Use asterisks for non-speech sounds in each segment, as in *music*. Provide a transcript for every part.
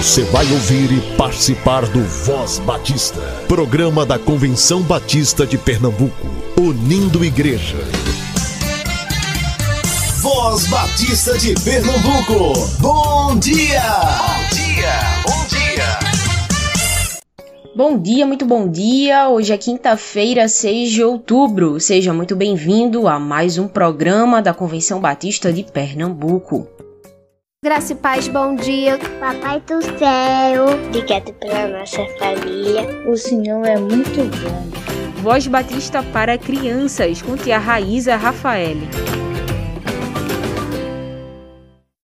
Você vai ouvir e participar do Voz Batista, programa da Convenção Batista de Pernambuco, unindo igreja. Voz Batista de Pernambuco, bom dia! Bom dia, bom dia! Bom dia, muito bom dia! Hoje é quinta-feira, 6 de outubro. Seja muito bem-vindo a mais um programa da Convenção Batista de Pernambuco. Graça e paz, bom dia. Papai do céu, obrigado pela nossa família. O Senhor é muito bom. Voz Batista para crianças, com tia Raíza Rafael.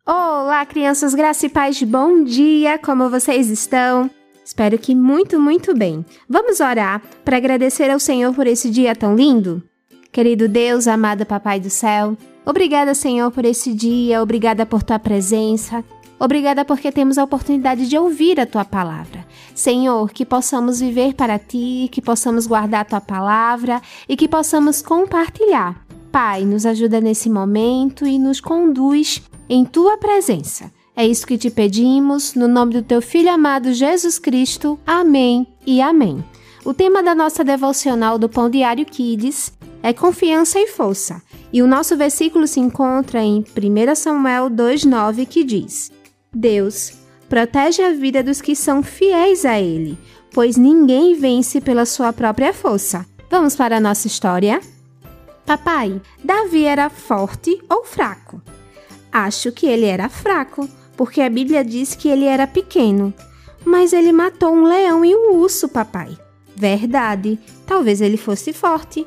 Olá, crianças, graça e paz, bom dia. Como vocês estão? Espero que muito, muito bem. Vamos orar para agradecer ao Senhor por esse dia tão lindo? Querido Deus, amado Papai do céu, Obrigada, Senhor, por esse dia, obrigada por tua presença. Obrigada porque temos a oportunidade de ouvir a tua palavra. Senhor, que possamos viver para ti, que possamos guardar a tua palavra e que possamos compartilhar. Pai, nos ajuda nesse momento e nos conduz em tua presença. É isso que te pedimos, no nome do teu filho amado Jesus Cristo. Amém e amém. O tema da nossa devocional do Pão Diário Kids é confiança e força. E o nosso versículo se encontra em 1 Samuel 2,9 que diz: Deus protege a vida dos que são fiéis a Ele, pois ninguém vence pela sua própria força. Vamos para a nossa história? Papai, Davi era forte ou fraco? Acho que ele era fraco, porque a Bíblia diz que ele era pequeno. Mas ele matou um leão e um urso, papai. Verdade, talvez ele fosse forte.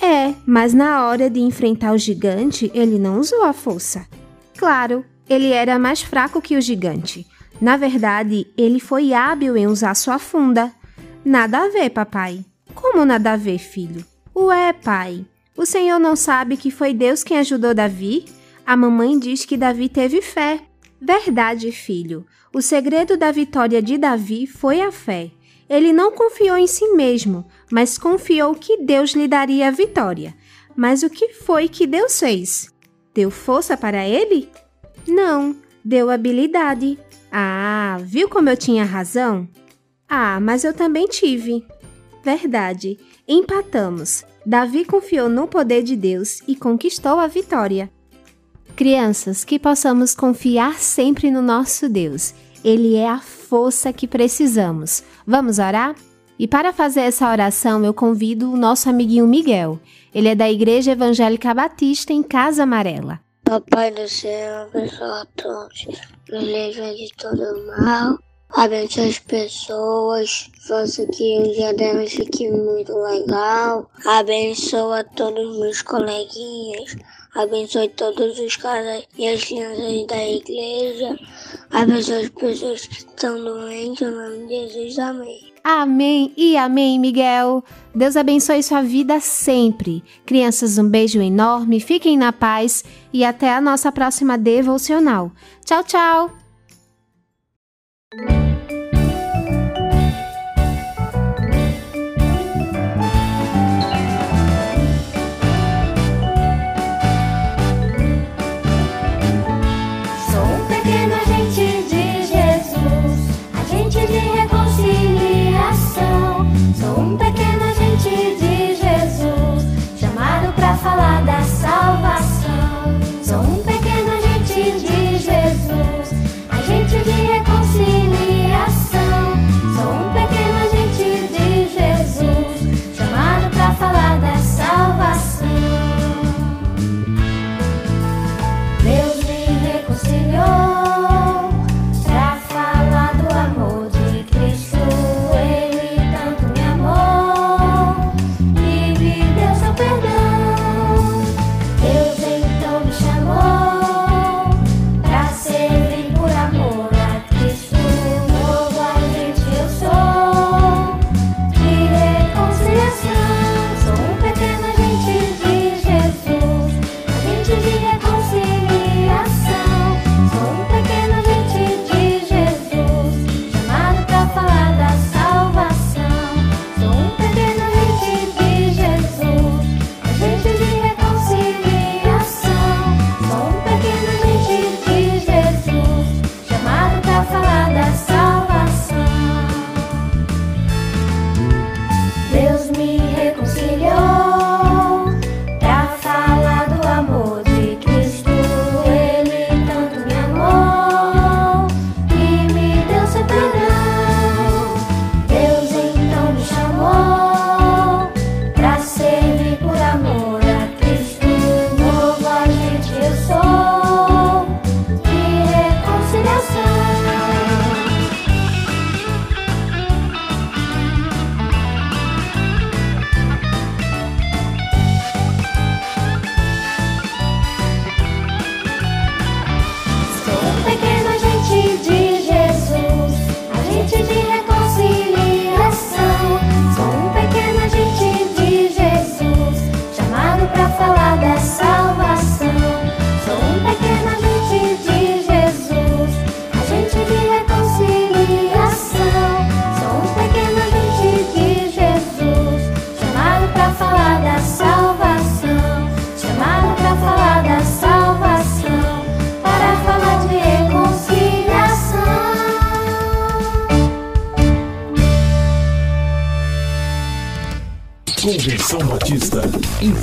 É, mas na hora de enfrentar o gigante, ele não usou a força. Claro, ele era mais fraco que o gigante. Na verdade, ele foi hábil em usar sua funda. Nada a ver, papai. Como nada a ver, filho? Ué, pai. O senhor não sabe que foi Deus quem ajudou Davi? A mamãe diz que Davi teve fé. Verdade, filho. O segredo da vitória de Davi foi a fé. Ele não confiou em si mesmo, mas confiou que Deus lhe daria a vitória. Mas o que foi que Deus fez? Deu força para ele? Não, deu habilidade. Ah, viu como eu tinha razão? Ah, mas eu também tive. Verdade, empatamos. Davi confiou no poder de Deus e conquistou a vitória. Crianças, que possamos confiar sempre no nosso Deus. Ele é a força que precisamos. Vamos orar? E para fazer essa oração, eu convido o nosso amiguinho Miguel. Ele é da Igreja Evangélica Batista em Casa Amarela. Papai do céu, abençoa a todos, nos livra de todo mal, abençoe as pessoas, faça que o dia delas fique muito legal, abençoa todos os meus coleguinhas, abençoe todos os casais e as crianças da igreja, abençoe as pessoas que estão doentes, em nome de Jesus, amém. Amém e amém, Miguel. Deus abençoe sua vida sempre. Crianças, um beijo enorme, fiquem na paz e até a nossa próxima devocional. Tchau, tchau!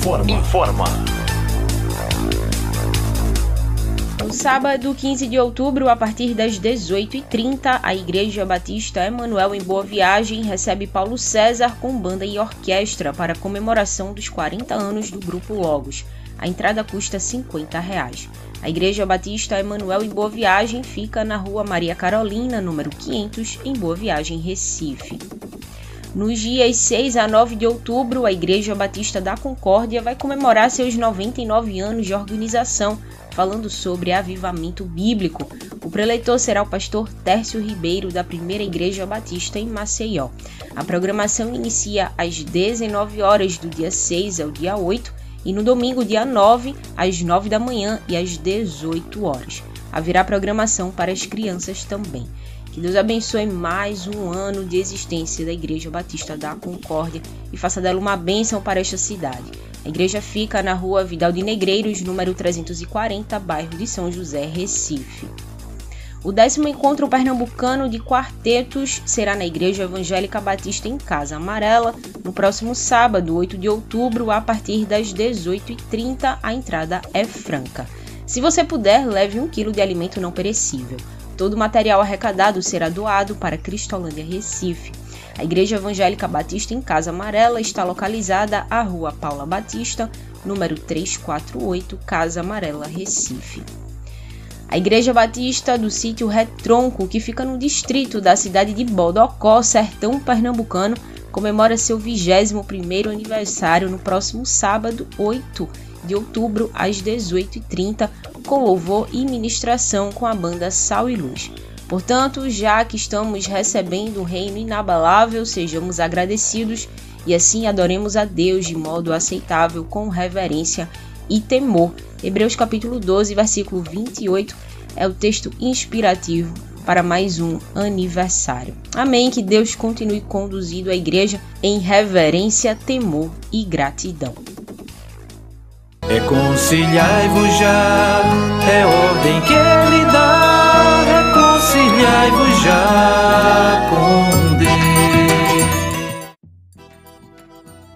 Informa. Informa. No sábado, 15 de outubro, a partir das 18h30, a Igreja Batista Emanuel em Boa Viagem recebe Paulo César com banda e orquestra para a comemoração dos 40 anos do Grupo Logos. A entrada custa 50 reais. A Igreja Batista Emanuel em Boa Viagem fica na Rua Maria Carolina, número 500, em Boa Viagem, Recife. Nos dias 6 a 9 de outubro, a Igreja Batista da Concórdia vai comemorar seus 99 anos de organização, falando sobre avivamento bíblico. O preleitor será o pastor Tércio Ribeiro, da Primeira Igreja Batista em Maceió. A programação inicia às 19 horas do dia 6 ao dia 8 e no domingo, dia 9, às 9 da manhã e às 18 horas. Haverá programação para as crianças também. Que Deus abençoe mais um ano de existência da Igreja Batista da Concórdia e faça dela uma bênção para esta cidade. A igreja fica na rua Vidal de Negreiros, número 340, bairro de São José, Recife. O décimo encontro pernambucano de quartetos será na Igreja Evangélica Batista em Casa Amarela, no próximo sábado, 8 de outubro, a partir das 18h30. A entrada é franca. Se você puder, leve um quilo de alimento não perecível. Todo o material arrecadado será doado para Cristolândia Recife. A Igreja Evangélica Batista em Casa Amarela está localizada à Rua Paula Batista, número 348, Casa Amarela, Recife. A Igreja Batista do sítio Retronco, que fica no distrito da cidade de Bodocó, sertão pernambucano, comemora seu 21º aniversário no próximo sábado, 8 de outubro, às 18h30, com louvor e ministração com a banda Sal e Luz. Portanto, já que estamos recebendo um reino inabalável, sejamos agradecidos e assim adoremos a Deus de modo aceitável, com reverência e temor. Hebreus capítulo 12, versículo 28 é o texto inspirativo para mais um aniversário. Amém. Que Deus continue conduzindo a igreja em reverência, temor e gratidão. Reconciliai-vos já, é ordem que ele dá. Reconciliai-vos já com Deus.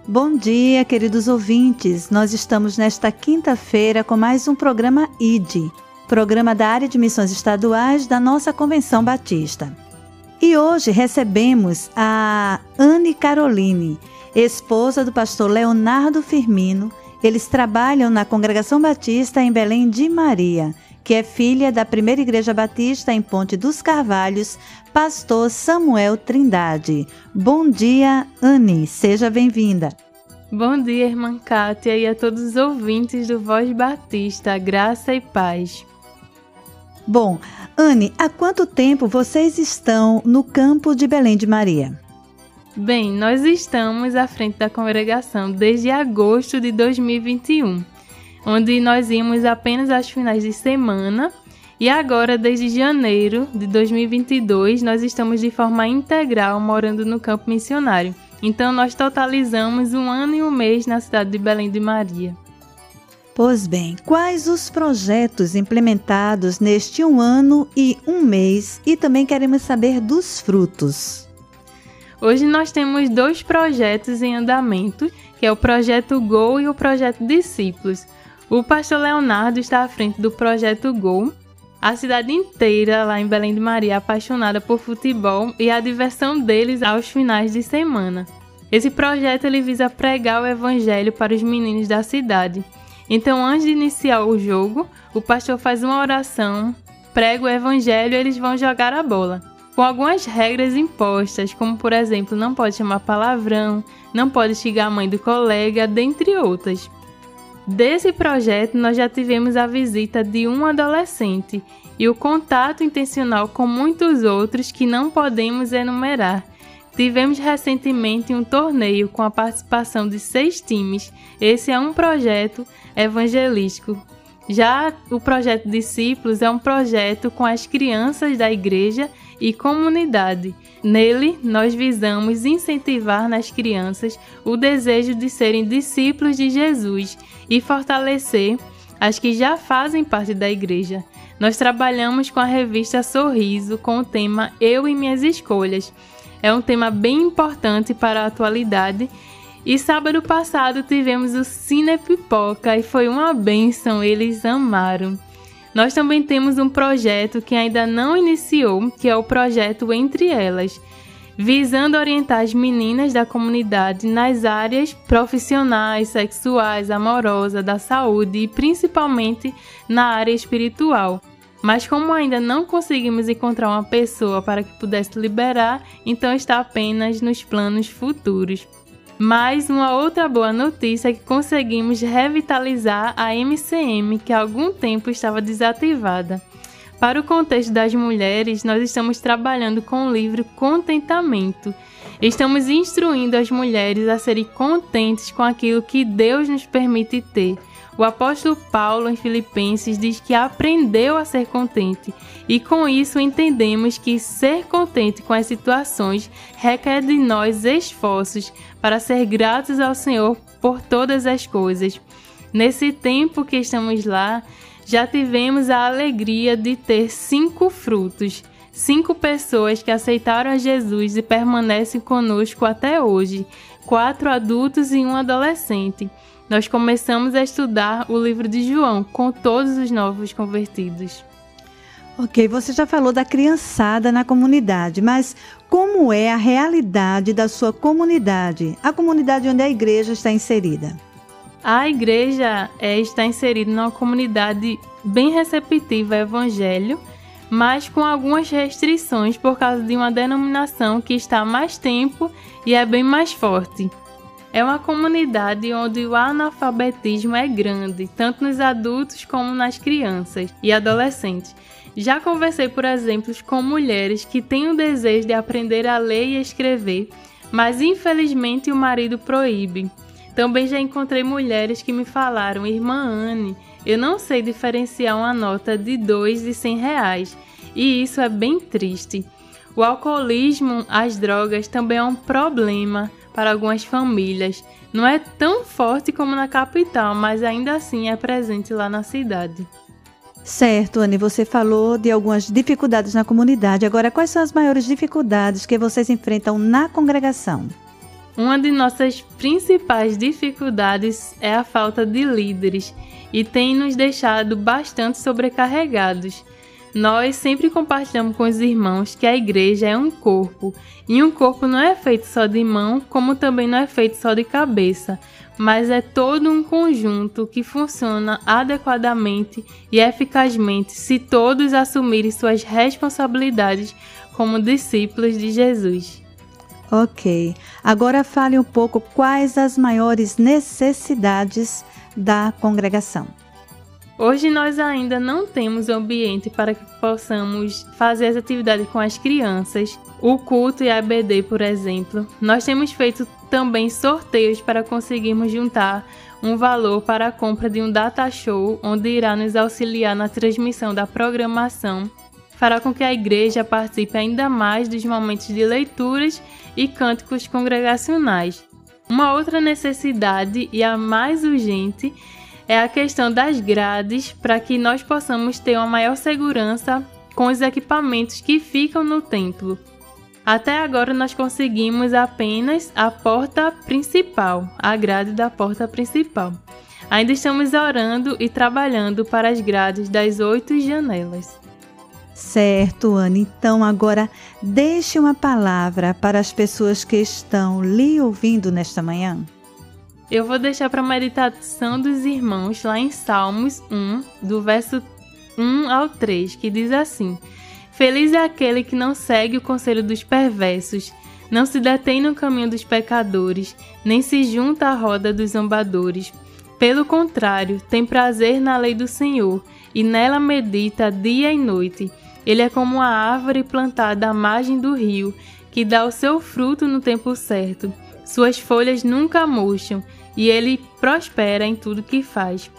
Bom dia, queridos ouvintes. Nós estamos nesta quinta-feira com mais um programa ID, programa da área de missões estaduais da nossa Convenção Batista. E hoje recebemos a Anne Caroline, esposa do pastor Leonardo Firmino eles trabalham na Congregação Batista em Belém de Maria, que é filha da Primeira Igreja Batista em Ponte dos Carvalhos, pastor Samuel Trindade. Bom dia, Anne, seja bem-vinda. Bom dia, irmã Kátia, e a todos os ouvintes do Voz Batista, graça e paz. Bom, Anne, há quanto tempo vocês estão no campo de Belém de Maria? Bem, nós estamos à frente da congregação desde agosto de 2021, onde nós íamos apenas às finais de semana, e agora, desde janeiro de 2022, nós estamos de forma integral morando no campo missionário. Então, nós totalizamos um ano e um mês na cidade de Belém de Maria. Pois bem, quais os projetos implementados neste um ano e um mês? E também queremos saber dos frutos. Hoje nós temos dois projetos em andamento, que é o projeto Gol e o projeto Discípulos. O pastor Leonardo está à frente do projeto Gol. A cidade inteira lá em Belém de Maria é apaixonada por futebol e a diversão deles aos finais de semana. Esse projeto ele visa pregar o evangelho para os meninos da cidade. Então, antes de iniciar o jogo, o pastor faz uma oração, prega o evangelho e eles vão jogar a bola com algumas regras impostas, como por exemplo, não pode chamar palavrão, não pode xingar a mãe do colega, dentre outras. Desse projeto, nós já tivemos a visita de um adolescente e o contato intencional com muitos outros que não podemos enumerar. Tivemos recentemente um torneio com a participação de seis times. Esse é um projeto evangelístico. Já o projeto Discípulos é um projeto com as crianças da igreja e comunidade. Nele, nós visamos incentivar nas crianças o desejo de serem discípulos de Jesus e fortalecer as que já fazem parte da igreja. Nós trabalhamos com a revista Sorriso com o tema Eu e Minhas Escolhas. É um tema bem importante para a atualidade E sábado passado tivemos o Cine Pipoca e foi uma benção, eles amaram. Nós também temos um projeto que ainda não iniciou, que é o projeto Entre Elas, visando orientar as meninas da comunidade nas áreas profissionais, sexuais, amorosa, da saúde e principalmente na área espiritual. Mas como ainda não conseguimos encontrar uma pessoa para que pudesse liberar, então está apenas nos planos futuros. Mas uma outra boa notícia é que conseguimos revitalizar a MCM, que há algum tempo estava desativada. Para o contexto das mulheres, nós estamos trabalhando com o livro Contentamento. Estamos instruindo as mulheres a serem contentes com aquilo que Deus nos permite ter o apóstolo Paulo, em Filipenses, diz que aprendeu a ser contente, e com isso entendemos que ser contente com as situações requer de nós esforços para ser gratos ao Senhor por todas as coisas. Nesse tempo que estamos lá, já tivemos a alegria de ter cinco frutos, cinco pessoas que aceitaram a Jesus e permanecem conosco até hoje, quatro adultos e um adolescente nós começamos a estudar o livro de João com todos os novos convertidos. Ok, você já falou da criançada na comunidade, mas como é a realidade da sua comunidade, a comunidade onde a igreja está inserida? A igreja é, está inserida numa comunidade bem receptiva ao evangelho, mas com algumas restrições por causa de uma denominação que está há mais tempo e é bem mais forte. É uma comunidade onde o analfabetismo é grande, tanto nos adultos como nas crianças e adolescentes. Já conversei, por exemplo, com mulheres que têm o desejo de aprender a ler e escrever, mas infelizmente o marido proíbe. Também já encontrei mulheres que me falaram, irmã Anne, eu não sei diferenciar uma nota de dois e cem reais, e isso é bem triste. O alcoolismo, as drogas também é um problema para algumas famílias. Não é tão forte como na capital, mas ainda assim é presente lá na cidade. Certo, Anne, você falou de algumas dificuldades na comunidade. Agora, quais são as maiores dificuldades que vocês enfrentam na congregação? Uma de nossas principais dificuldades é a falta de líderes e tem nos deixado bastante sobrecarregados. Nós sempre compartilhamos com os irmãos que a igreja é um corpo, e um corpo não é feito só de mão, como também não é feito só de cabeça, mas é todo um conjunto que funciona adequadamente e eficazmente se todos assumirem suas responsabilidades como discípulos de Jesus. Ok. Agora fale um pouco quais as maiores necessidades da congregação. Hoje nós ainda não temos ambiente para que possamos fazer as atividades com as crianças, o culto e a EBD, por exemplo. Nós temos feito também sorteios para conseguirmos juntar um valor para a compra de um data show, onde irá nos auxiliar na transmissão da programação, fará com que a igreja participe ainda mais dos momentos de leituras e cânticos congregacionais. Uma outra necessidade, e a mais urgente, é a questão das grades para que nós possamos ter uma maior segurança com os equipamentos que ficam no templo. Até agora nós conseguimos apenas a porta principal, a grade da porta principal. Ainda estamos orando e trabalhando para as grades das oito janelas. Certo, Ana. Então agora deixe uma palavra para as pessoas que estão lhe ouvindo nesta manhã. Eu vou deixar para meditação dos irmãos lá em Salmos 1, do verso 1 ao 3, que diz assim: Feliz é aquele que não segue o conselho dos perversos, não se detém no caminho dos pecadores, nem se junta à roda dos zombadores. Pelo contrário, tem prazer na lei do Senhor, e nela medita dia e noite. Ele é como uma árvore plantada à margem do rio, que dá o seu fruto no tempo certo. Suas folhas nunca murcham e ele prospera em tudo que faz.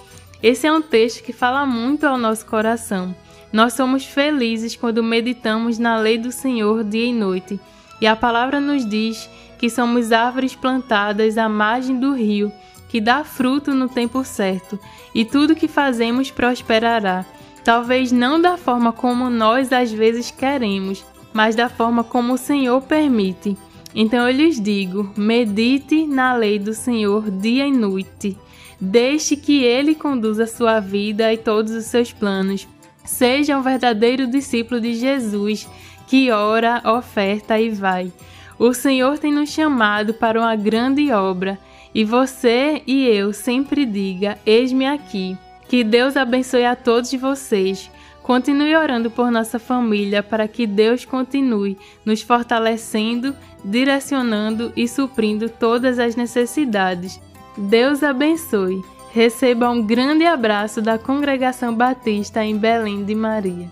Esse é um texto que fala muito ao nosso coração. Nós somos felizes quando meditamos na lei do Senhor dia e noite, e a palavra nos diz que somos árvores plantadas à margem do rio, que dá fruto no tempo certo, e tudo que fazemos prosperará. Talvez não da forma como nós às vezes queremos, mas da forma como o Senhor permite. Então eu lhes digo: medite na lei do Senhor dia e noite. Deixe que ele conduza sua vida e todos os seus planos. Seja um verdadeiro discípulo de Jesus, que ora, oferta e vai. O Senhor tem nos chamado para uma grande obra, e você e eu sempre diga: Eis-me aqui. Que Deus abençoe a todos vocês. Continue orando por nossa família para que Deus continue nos fortalecendo, direcionando e suprindo todas as necessidades. Deus abençoe. Receba um grande abraço da Congregação Batista em Belém de Maria.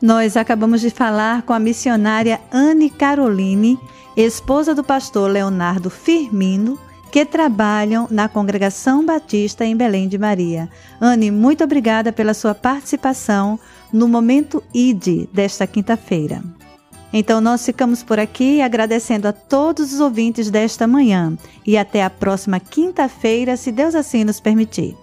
Nós acabamos de falar com a missionária Anne Caroline, esposa do pastor Leonardo Firmino, que trabalham na Congregação Batista em Belém de Maria. Anne, muito obrigada pela sua participação no Momento ID desta quinta-feira. Então, nós ficamos por aqui agradecendo a todos os ouvintes desta manhã e até a próxima quinta-feira, se Deus assim nos permitir.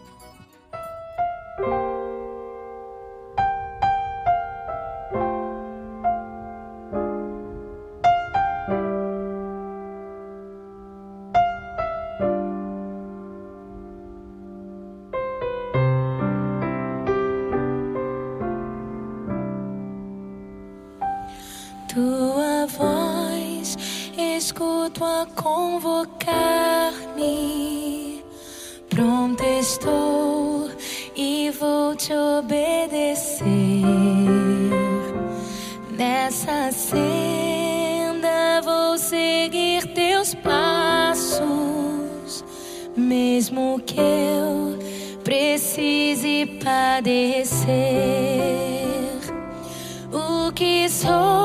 mesmo que eu precise padecer, o que sou.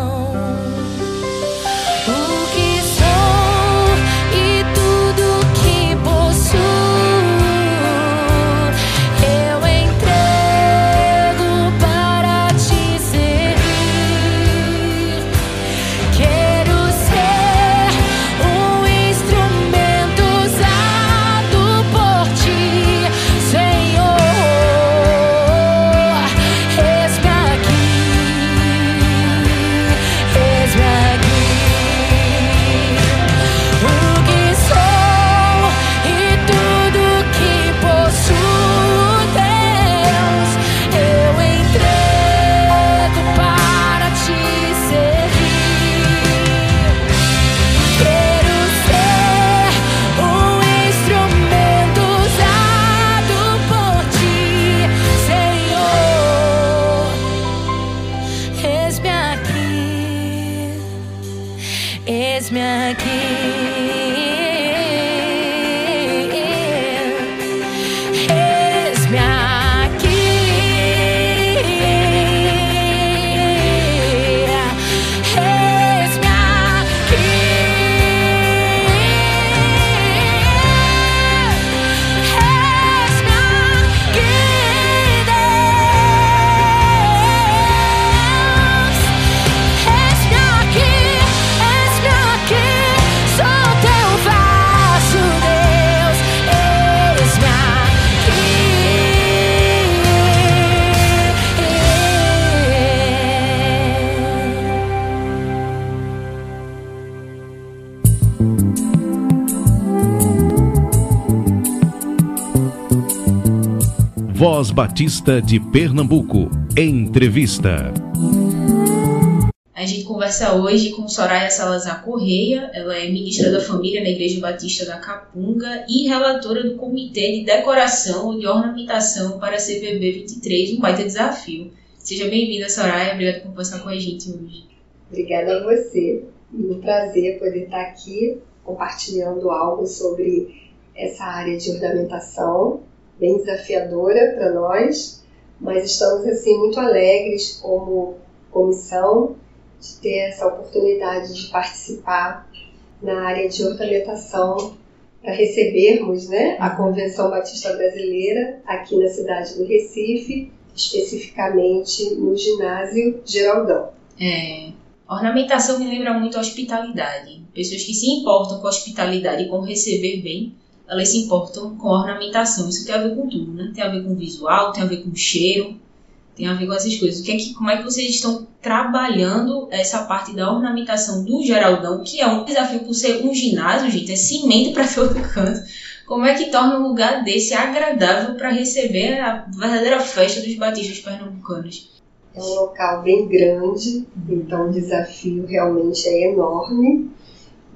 Voz Batista de Pernambuco. Entrevista. A gente conversa hoje com Soraya Salazar Correia, ela é ministra da Família na Igreja Batista da Capunga e relatora do Comitê de Decoração e de Ornamentação para a CVB 23, um baita desafio. Seja bem-vinda, Soraya, obrigada por conversar com a gente hoje. Obrigada a você, um prazer poder estar aqui compartilhando algo sobre essa área de ornamentação, bem desafiadora para nós, mas estamos assim muito alegres como comissão de ter essa oportunidade de participar na área de ornamentação para recebermos né, a Convenção Batista Brasileira aqui na cidade do Recife, especificamente no ginásio Geraldão. É, ornamentação me lembra muito a hospitalidade. Pessoas que se importam com a hospitalidade e com receber bem, elas se importam com a ornamentação. Isso tem a ver com tudo, né? Tem a ver com visual, tem a ver com cheiro, tem a ver com essas coisas. O que é que, como é que vocês estão trabalhando essa parte da ornamentação do Geraldão, que é um desafio por ser um ginásio, gente, é cimento para *laughs* todo canto. Como é que torna um lugar desse agradável para receber a verdadeira festa dos batistas pernambucanos? É um local bem grande, então o desafio realmente é enorme.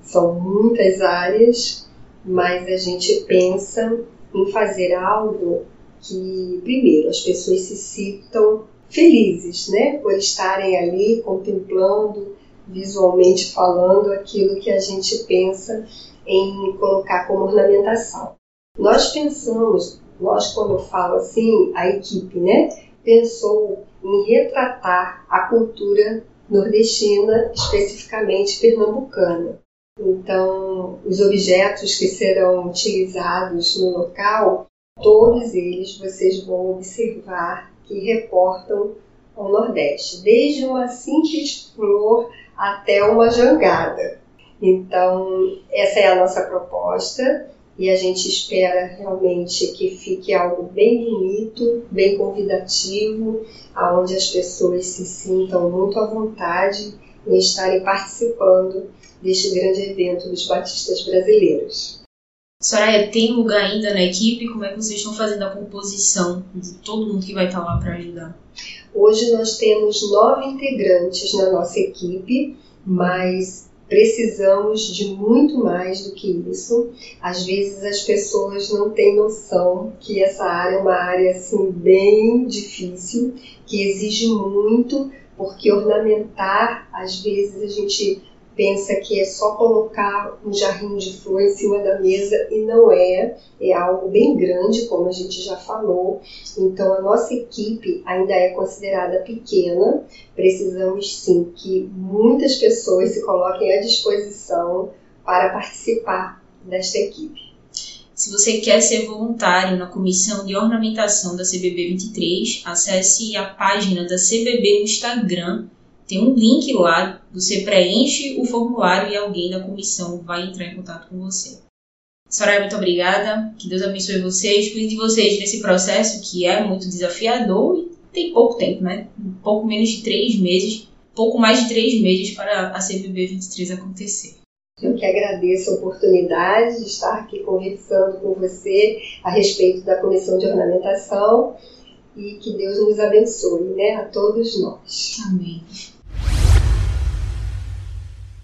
São muitas áreas, mas a gente pensa em fazer algo que, primeiro, as pessoas se sintam felizes, né, por estarem ali contemplando, visualmente falando aquilo que a gente pensa em colocar como ornamentação. Nós pensamos, nós quando eu falo assim, a equipe, né, pensou em retratar a cultura nordestina, especificamente pernambucana. Então, os objetos que serão utilizados no local Todos eles vocês vão observar que reportam ao Nordeste, desde uma simples flor até uma jangada. Então, essa é a nossa proposta e a gente espera realmente que fique algo bem bonito, bem convidativo, aonde as pessoas se sintam muito à vontade em estarem participando deste grande evento dos batistas brasileiros. Soraya, tem lugar ainda na equipe? Como é que vocês estão fazendo a composição de todo mundo que vai estar lá para ajudar? Hoje nós temos nove integrantes na nossa equipe, mas precisamos de muito mais do que isso. Às vezes as pessoas não têm noção que essa área é uma área assim bem difícil, que exige muito, porque ornamentar, às vezes a gente pensa que é só colocar um jarrinho de flor em cima da mesa e não é, é algo bem grande, como a gente já falou. Então a nossa equipe ainda é considerada pequena. Precisamos sim que muitas pessoas se coloquem à disposição para participar desta equipe. Se você quer ser voluntário na comissão de ornamentação da CBB 23, acesse a página da CBB no Instagram tem um link lá, você preenche o formulário e alguém da comissão vai entrar em contato com você. Soraya, muito obrigada. Que Deus abençoe vocês. Cuide de vocês nesse processo que é muito desafiador e tem pouco tempo, né? Um pouco menos de três meses, pouco mais de três meses para a CBB 23 acontecer. Eu que agradeço a oportunidade de estar aqui conversando com você a respeito da comissão de ornamentação e que Deus nos abençoe, né, a todos nós. Amém.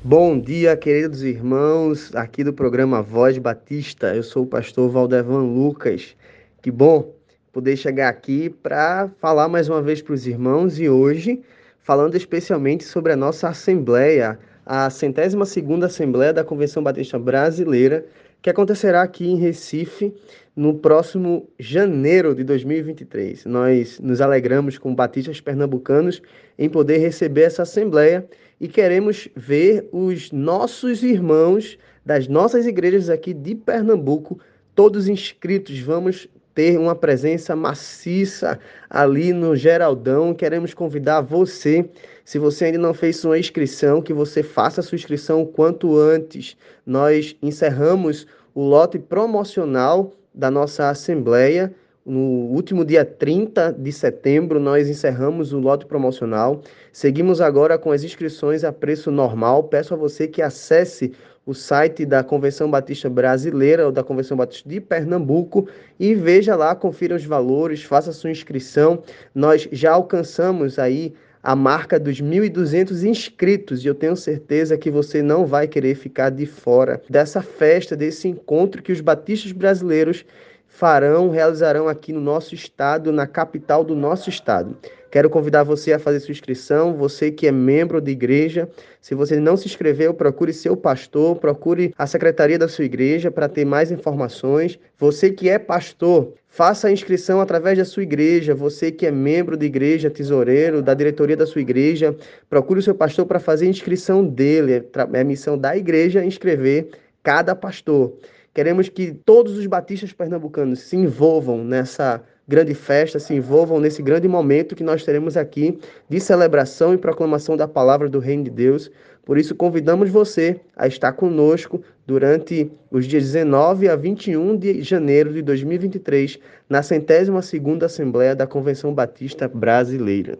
Bom dia, queridos irmãos, aqui do programa Voz Batista. Eu sou o pastor Valdevan Lucas. Que bom poder chegar aqui para falar mais uma vez para os irmãos e hoje falando especialmente sobre a nossa assembleia, a centésima segunda assembleia da Convenção Batista Brasileira, que acontecerá aqui em Recife no próximo janeiro de 2023. Nós nos alegramos com batistas pernambucanos em poder receber essa assembleia e queremos ver os nossos irmãos das nossas igrejas aqui de Pernambuco, todos inscritos. Vamos ter uma presença maciça ali no Geraldão. Queremos convidar você, se você ainda não fez sua inscrição, que você faça sua inscrição o quanto antes. Nós encerramos o lote promocional da nossa assembleia no último dia 30 de setembro, nós encerramos o lote promocional. Seguimos agora com as inscrições a preço normal. Peço a você que acesse o site da Convenção Batista Brasileira ou da Convenção Batista de Pernambuco e veja lá, confira os valores, faça sua inscrição. Nós já alcançamos aí a marca dos 1.200 inscritos e eu tenho certeza que você não vai querer ficar de fora dessa festa, desse encontro que os batistas brasileiros farão, realizarão aqui no nosso estado, na capital do nosso estado. Quero convidar você a fazer sua inscrição, você que é membro de igreja. Se você não se inscreveu, procure seu pastor, procure a secretaria da sua igreja para ter mais informações. Você que é pastor, faça a inscrição através da sua igreja. Você que é membro de igreja, tesoureiro, da diretoria da sua igreja, procure o seu pastor para fazer a inscrição dele. É a missão da igreja inscrever cada pastor. Queremos que todos os batistas pernambucanos se envolvam nessa grande festa, se envolvam nesse grande momento que nós teremos aqui de celebração e proclamação da palavra do Reino de Deus. Por isso, convidamos você a estar conosco durante os dias 19 a 21 de janeiro de 2023, na centésima segunda Assembleia da Convenção Batista Brasileira.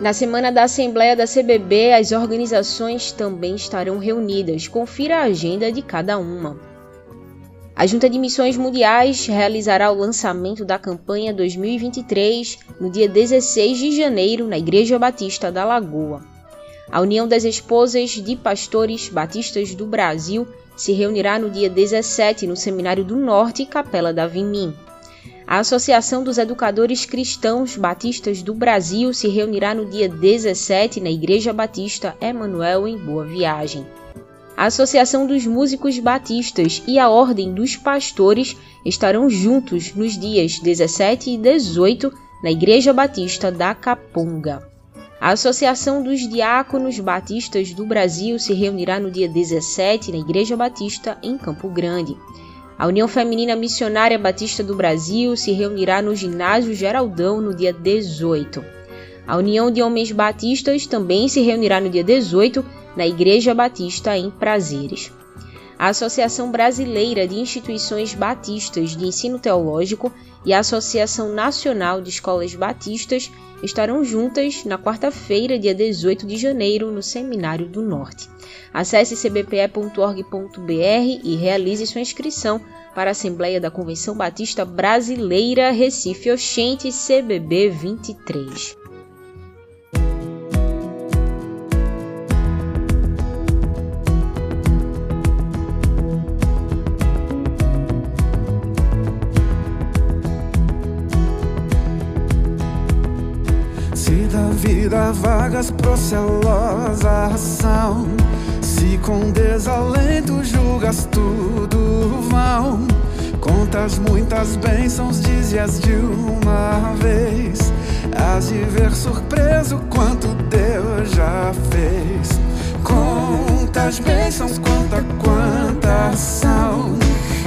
Na semana da Assembleia da CBB, as organizações também estarão reunidas. Confira a agenda de cada uma. A Junta de Missões Mundiais realizará o lançamento da campanha 2023 no dia 16 de janeiro na Igreja Batista da Lagoa. A União das Esposas de Pastores Batistas do Brasil se reunirá no dia 17 no Seminário do Norte, Capela da Vimim. A Associação dos Educadores Cristãos Batistas do Brasil se reunirá no dia 17 na Igreja Batista Emanuel em Boa Viagem. A Associação dos Músicos Batistas e a Ordem dos Pastores estarão juntos nos dias 17 e 18 na Igreja Batista da Capunga. A Associação dos Diáconos Batistas do Brasil se reunirá no dia 17 na Igreja Batista em Campo Grande. A União Feminina Missionária Batista do Brasil se reunirá no Ginásio Geraldão no dia 18. A União de Homens Batistas também se reunirá no dia 18 na Igreja Batista em Prazeres. A Associação Brasileira de Instituições Batistas de Ensino Teológico e a Associação Nacional de Escolas Batistas estarão juntas na quarta-feira, dia 18 de janeiro, no Seminário do Norte. Acesse cbpe.org.br e realize sua inscrição para a Assembleia da Convenção Batista Brasileira Recife Oxente CBB 23. Vida vagas procelosa ação Se com desalento julgas tudo vão Contas muitas bênçãos, dizias de uma vez. Hás de ver surpreso quanto Deus já fez. Contas bênçãos, conta quantas são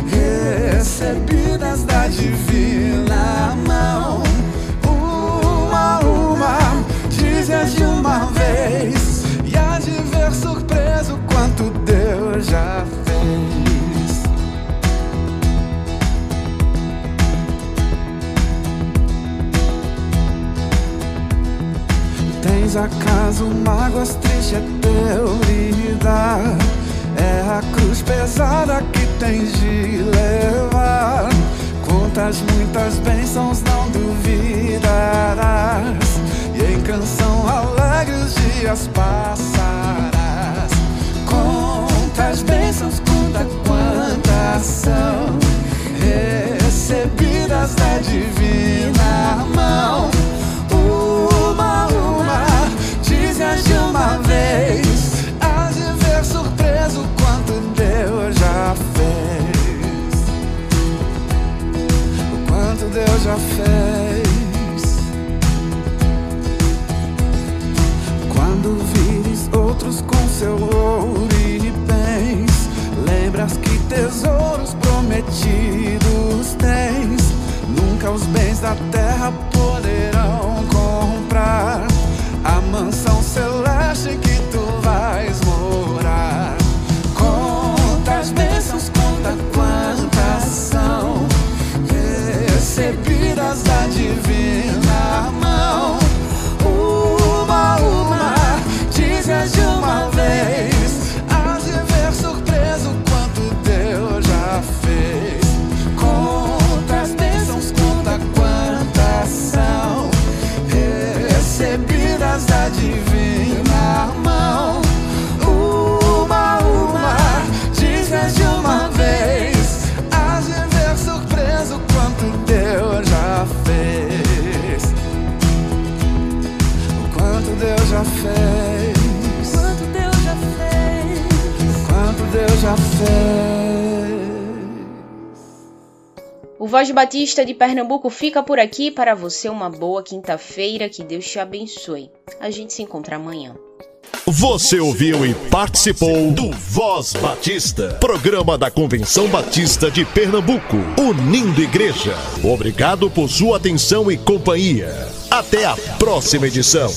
Recebidas da divina mão de uma vez. E há de ver surpreso quanto Deus já fez. Tens acaso mágoas tristes é teu lidar É a cruz pesada que tens de levar. Contas muitas bênçãos, não duvidarás em canção alegre os dias passarás. Seu ouro e bens. Lembras que tesouros prometidos tens. Nunca os bens da terra O Voz Batista de Pernambuco fica por aqui. Para você, uma boa quinta-feira. Que Deus te abençoe. A gente se encontra amanhã. Você ouviu e participou do Voz Batista, programa da Convenção Batista de Pernambuco, unindo igreja. Obrigado por sua atenção e companhia. Até a próxima edição.